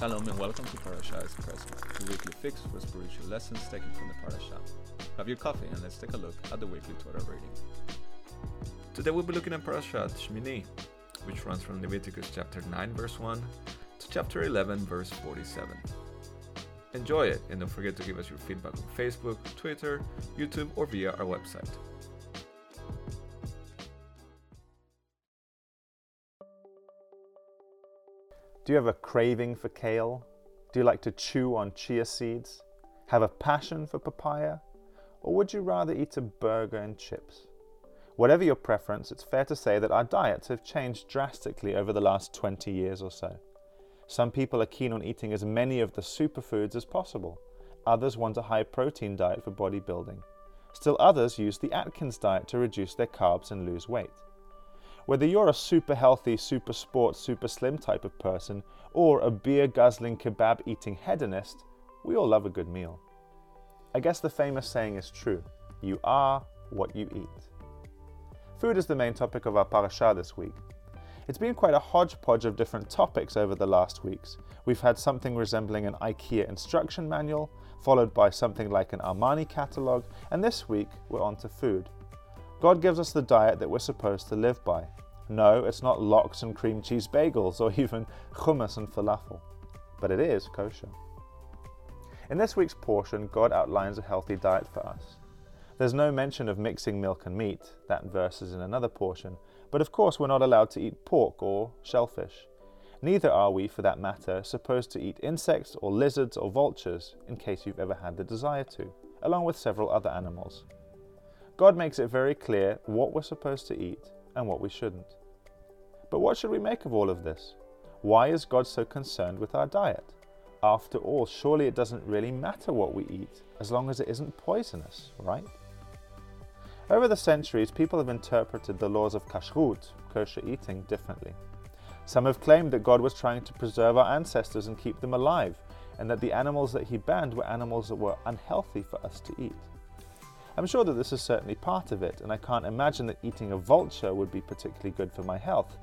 Shalom and welcome to Parashah Espresso, the weekly fix for spiritual lessons taken from the Parashah. Have your coffee and let's take a look at the weekly Torah reading. Today we'll be looking at Parashat Shmini, which runs from Leviticus chapter 9 verse 1 to chapter 11 verse 47. Enjoy it and don't forget to give us your feedback on Facebook, Twitter, YouTube, or via our website. Do you have a craving for kale? Do you like to chew on chia seeds? Have a passion for papaya? Or would you rather eat a burger and chips? Whatever your preference, it's fair to say that our diets have changed drastically over the last 20 years or so. Some people are keen on eating as many of the superfoods as possible. Others want a high protein diet for bodybuilding. Still others use the Atkins diet to reduce their carbs and lose weight. Whether you're a super healthy, super sport, super slim type of person, or a beer guzzling, kebab eating hedonist, we all love a good meal. I guess the famous saying is true you are what you eat. Food is the main topic of our parasha this week. It's been quite a hodgepodge of different topics over the last weeks. We've had something resembling an IKEA instruction manual, followed by something like an Armani catalogue, and this week we're on to food. God gives us the diet that we're supposed to live by. No, it's not lox and cream cheese bagels or even hummus and falafel, but it is kosher. In this week's portion, God outlines a healthy diet for us. There's no mention of mixing milk and meat, that verse is in another portion, but of course we're not allowed to eat pork or shellfish. Neither are we, for that matter, supposed to eat insects or lizards or vultures, in case you've ever had the desire to, along with several other animals. God makes it very clear what we're supposed to eat and what we shouldn't. But what should we make of all of this? Why is God so concerned with our diet? After all, surely it doesn't really matter what we eat as long as it isn't poisonous, right? Over the centuries, people have interpreted the laws of kashrut, kosher eating, differently. Some have claimed that God was trying to preserve our ancestors and keep them alive, and that the animals that he banned were animals that were unhealthy for us to eat. I'm sure that this is certainly part of it, and I can't imagine that eating a vulture would be particularly good for my health.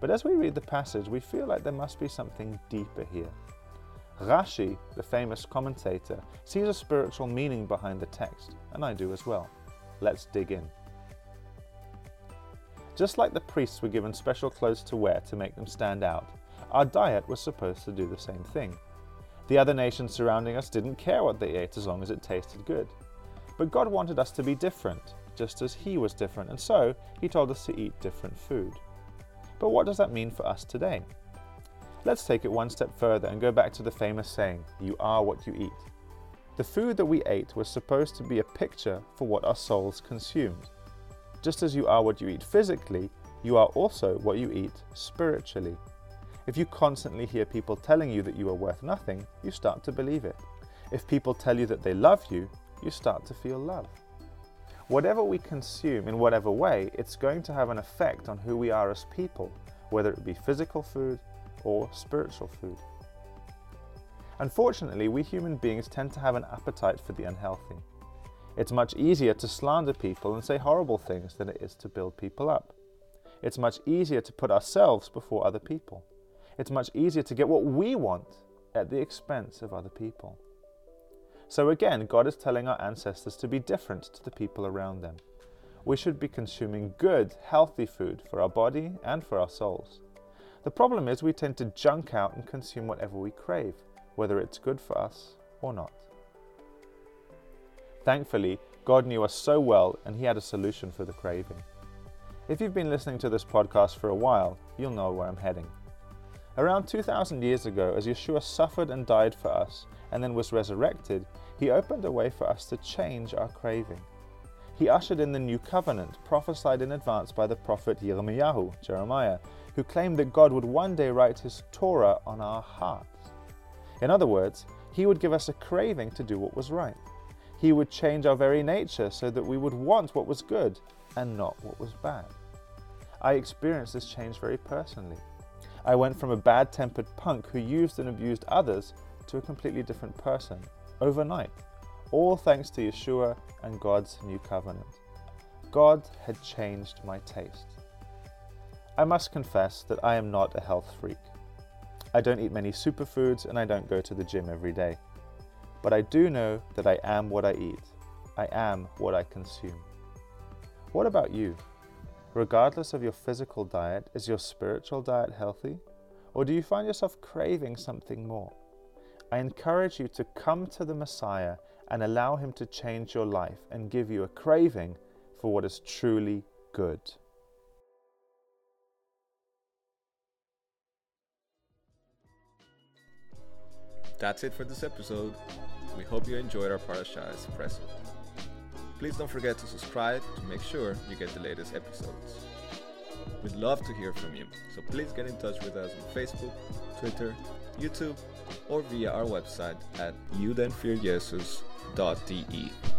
But as we read the passage, we feel like there must be something deeper here. Rashi, the famous commentator, sees a spiritual meaning behind the text, and I do as well. Let's dig in. Just like the priests were given special clothes to wear to make them stand out, our diet was supposed to do the same thing. The other nations surrounding us didn't care what they ate as long as it tasted good. But God wanted us to be different, just as He was different, and so He told us to eat different food. But what does that mean for us today? Let's take it one step further and go back to the famous saying, You are what you eat. The food that we ate was supposed to be a picture for what our souls consumed. Just as you are what you eat physically, you are also what you eat spiritually. If you constantly hear people telling you that you are worth nothing, you start to believe it. If people tell you that they love you, you start to feel love. Whatever we consume in whatever way, it's going to have an effect on who we are as people, whether it be physical food or spiritual food. Unfortunately, we human beings tend to have an appetite for the unhealthy. It's much easier to slander people and say horrible things than it is to build people up. It's much easier to put ourselves before other people. It's much easier to get what we want at the expense of other people. So again, God is telling our ancestors to be different to the people around them. We should be consuming good, healthy food for our body and for our souls. The problem is we tend to junk out and consume whatever we crave, whether it's good for us or not. Thankfully, God knew us so well and He had a solution for the craving. If you've been listening to this podcast for a while, you'll know where I'm heading. Around 2,000 years ago, as Yeshua suffered and died for us and then was resurrected, he opened a way for us to change our craving. He ushered in the new covenant, prophesied in advance by the prophet Yirmiyahu, Jeremiah, who claimed that God would one day write his Torah on our hearts. In other words, he would give us a craving to do what was right. He would change our very nature so that we would want what was good and not what was bad. I experienced this change very personally. I went from a bad tempered punk who used and abused others to a completely different person overnight, all thanks to Yeshua and God's new covenant. God had changed my taste. I must confess that I am not a health freak. I don't eat many superfoods and I don't go to the gym every day. But I do know that I am what I eat. I am what I consume. What about you? Regardless of your physical diet, is your spiritual diet healthy? Or do you find yourself craving something more? I encourage you to come to the Messiah and allow Him to change your life and give you a craving for what is truly good. That's it for this episode. We hope you enjoyed our Parashah Espresso. Please don't forget to subscribe to make sure you get the latest episodes. We'd love to hear from you, so please get in touch with us on Facebook, Twitter, YouTube, or via our website at youthandfearjesus.de.